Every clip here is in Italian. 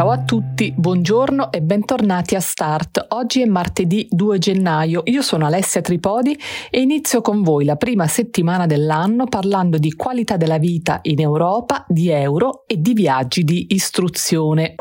Ciao a tutti, buongiorno e bentornati a Start. Oggi è martedì 2 gennaio, io sono Alessia Tripodi e inizio con voi la prima settimana dell'anno parlando di qualità della vita in Europa, di euro e di viaggi di istruzione.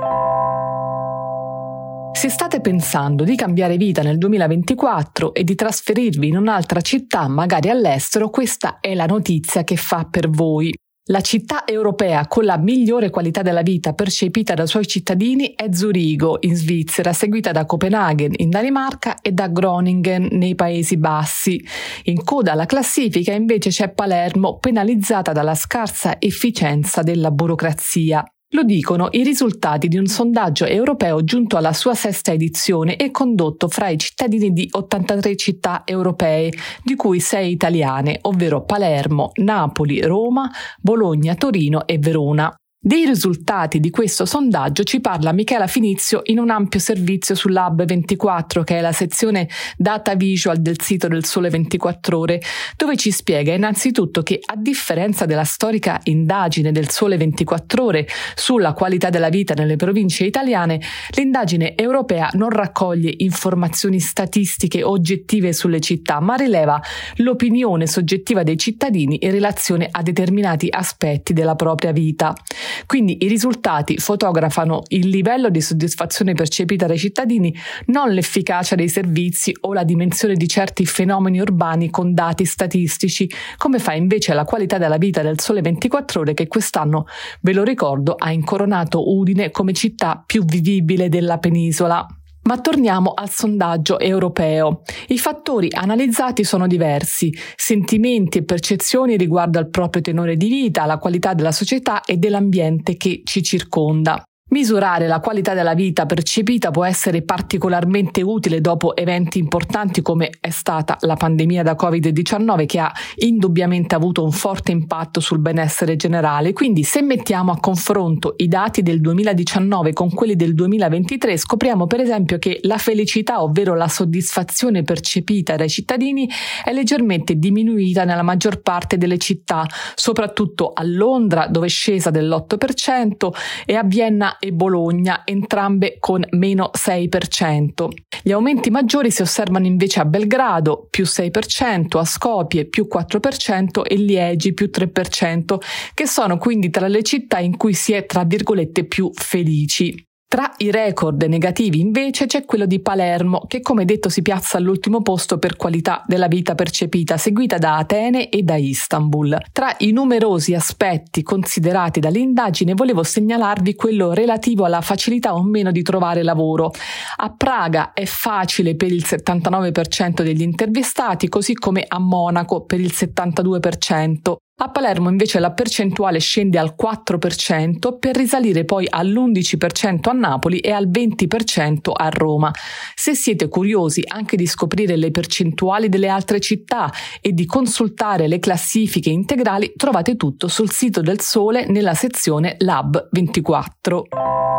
Se state pensando di cambiare vita nel 2024 e di trasferirvi in un'altra città, magari all'estero, questa è la notizia che fa per voi. La città europea con la migliore qualità della vita percepita dai suoi cittadini è Zurigo, in Svizzera, seguita da Copenaghen, in Danimarca e da Groningen, nei Paesi Bassi. In coda alla classifica invece c'è Palermo, penalizzata dalla scarsa efficienza della burocrazia. Lo dicono i risultati di un sondaggio europeo giunto alla sua sesta edizione e condotto fra i cittadini di 83 città europee, di cui 6 italiane, ovvero Palermo, Napoli, Roma, Bologna, Torino e Verona. Dei risultati di questo sondaggio ci parla Michela Finizio in un ampio servizio sull'Hub 24, che è la sezione data visual del sito del Sole 24 Ore, dove ci spiega innanzitutto che a differenza della storica indagine del Sole 24 Ore sulla qualità della vita nelle province italiane, l'indagine europea non raccoglie informazioni statistiche oggettive sulle città, ma rileva l'opinione soggettiva dei cittadini in relazione a determinati aspetti della propria vita. Quindi i risultati fotografano il livello di soddisfazione percepita dai cittadini, non l'efficacia dei servizi o la dimensione di certi fenomeni urbani con dati statistici, come fa invece la qualità della vita del Sole 24 ore che quest'anno, ve lo ricordo, ha incoronato Udine come città più vivibile della penisola. Ma torniamo al sondaggio europeo. I fattori analizzati sono diversi, sentimenti e percezioni riguardo al proprio tenore di vita, la qualità della società e dell'ambiente che ci circonda. Misurare la qualità della vita percepita può essere particolarmente utile dopo eventi importanti come è stata la pandemia da Covid-19 che ha indubbiamente avuto un forte impatto sul benessere generale. Quindi se mettiamo a confronto i dati del 2019 con quelli del 2023 scopriamo per esempio che la felicità, ovvero la soddisfazione percepita dai cittadini, è leggermente diminuita nella maggior parte delle città, soprattutto a Londra dove è scesa dell'8% e a Vienna e Bologna, entrambe con meno 6%. Gli aumenti maggiori si osservano invece a Belgrado, più 6%, a Skopje, più 4% e Liegi, più 3%, che sono quindi tra le città in cui si è, tra virgolette, più felici. Tra i record negativi invece c'è quello di Palermo, che come detto si piazza all'ultimo posto per qualità della vita percepita, seguita da Atene e da Istanbul. Tra i numerosi aspetti considerati dall'indagine volevo segnalarvi quello relativo alla facilità o meno di trovare lavoro. A Praga è facile per il 79% degli intervistati, così come a Monaco per il 72%. A Palermo invece la percentuale scende al 4% per risalire poi all'11% a Napoli e al 20% a Roma. Se siete curiosi anche di scoprire le percentuali delle altre città e di consultare le classifiche integrali, trovate tutto sul sito del Sole nella sezione Lab 24.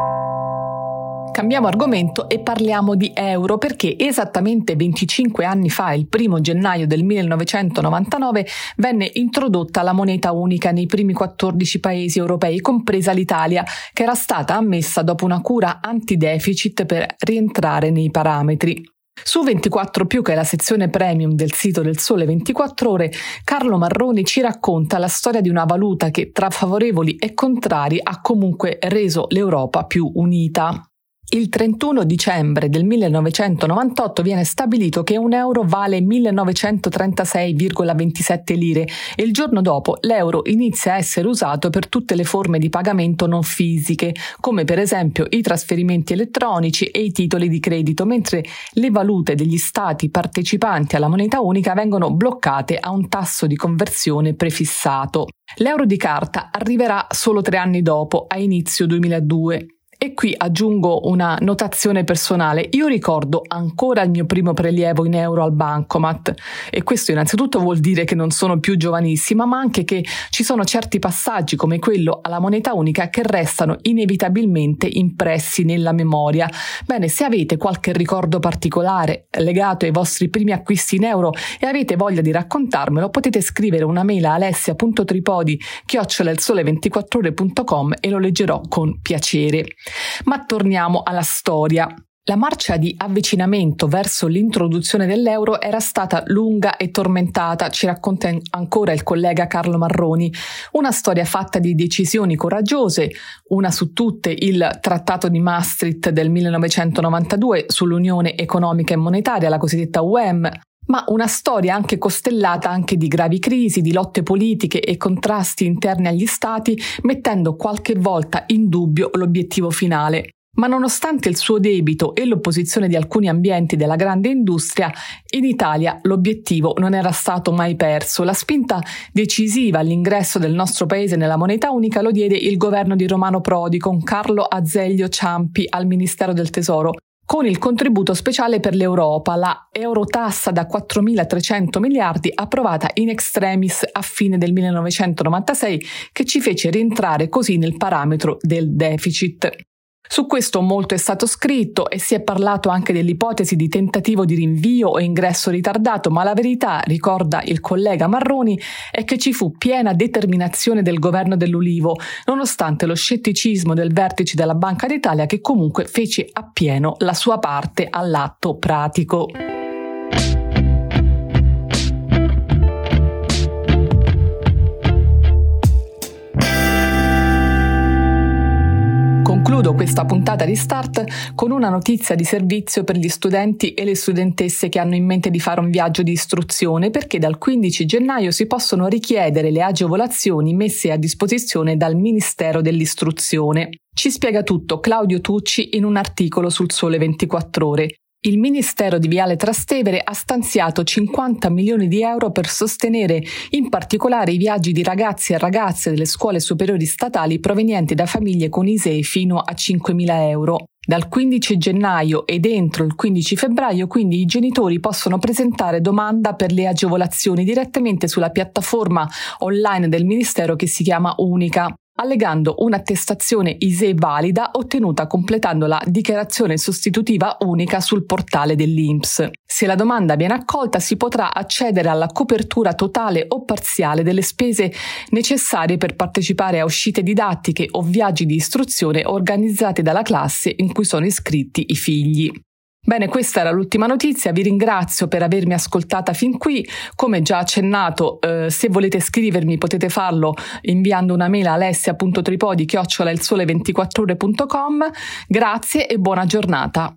Cambiamo argomento e parliamo di euro perché esattamente 25 anni fa, il primo gennaio del 1999, venne introdotta la moneta unica nei primi 14 paesi europei, compresa l'Italia, che era stata ammessa dopo una cura anti-deficit per rientrare nei parametri. Su 24 più, che è la sezione premium del sito del Sole 24 ore, Carlo Marroni ci racconta la storia di una valuta che tra favorevoli e contrari ha comunque reso l'Europa più unita. Il 31 dicembre del 1998 viene stabilito che un euro vale 1936,27 lire e il giorno dopo l'euro inizia a essere usato per tutte le forme di pagamento non fisiche, come per esempio i trasferimenti elettronici e i titoli di credito, mentre le valute degli stati partecipanti alla moneta unica vengono bloccate a un tasso di conversione prefissato. L'euro di carta arriverà solo tre anni dopo, a inizio 2002 E qui aggiungo una notazione personale. Io ricordo ancora il mio primo prelievo in euro al bancomat e questo innanzitutto vuol dire che non sono più giovanissima, ma anche che ci sono certi passaggi come quello alla moneta unica che restano inevitabilmente impressi nella memoria. Bene, se avete qualche ricordo particolare legato ai vostri primi acquisti in euro e avete voglia di raccontarmelo, potete scrivere una mail a alessia.tripodi chiocciola il sole 24ore.com e lo leggerò con piacere. Ma torniamo alla storia. La marcia di avvicinamento verso l'introduzione dell'euro era stata lunga e tormentata, ci racconta ancora il collega Carlo Marroni, una storia fatta di decisioni coraggiose, una su tutte il Trattato di Maastricht del 1992 sull'Unione economica e monetaria, la cosiddetta UEM, ma una storia anche costellata anche di gravi crisi, di lotte politiche e contrasti interni agli stati, mettendo qualche volta in dubbio l'obiettivo finale. Ma nonostante il suo debito e l'opposizione di alcuni ambienti della grande industria, in Italia l'obiettivo non era stato mai perso. La spinta decisiva all'ingresso del nostro paese nella moneta unica lo diede il governo di Romano Prodi con Carlo Azeglio Ciampi al Ministero del Tesoro, con il contributo speciale per l'Europa, la Eurotassa da 4.300 miliardi approvata in extremis a fine del 1996 che ci fece rientrare così nel parametro del deficit. Su questo molto è stato scritto e si è parlato anche dell'ipotesi di tentativo di rinvio o ingresso ritardato, ma la verità, ricorda il collega Marroni, è che ci fu piena determinazione del governo dell'Ulivo, nonostante lo scetticismo del vertice della Banca d'Italia che comunque fece appieno la sua parte all'atto pratico. Concludo questa puntata di Start con una notizia di servizio per gli studenti e le studentesse che hanno in mente di fare un viaggio di istruzione perché dal 15 gennaio si possono richiedere le agevolazioni messe a disposizione dal Ministero dell'Istruzione. Ci spiega tutto Claudio Tucci in un articolo sul Sole 24 ore. Il Ministero di Viale Trastevere ha stanziato 50 milioni di euro per sostenere in particolare i viaggi di ragazzi e ragazze delle scuole superiori statali provenienti da famiglie con ISEE fino a 5.000 euro. Dal 15 gennaio ed entro il 15 febbraio quindi i genitori possono presentare domanda per le agevolazioni direttamente sulla piattaforma online del Ministero che si chiama Unica allegando un'attestazione ISE valida ottenuta completando la dichiarazione sostitutiva unica sul portale dell'INPS. Se la domanda viene accolta si potrà accedere alla copertura totale o parziale delle spese necessarie per partecipare a uscite didattiche o viaggi di istruzione organizzati dalla classe in cui sono iscritti i figli. Bene, questa era l'ultima notizia, vi ringrazio per avermi ascoltata fin qui, come già accennato eh, se volete scrivermi potete farlo inviando una mail a alessia.tripodi chiocciola il sole 24 ore.com, grazie e buona giornata.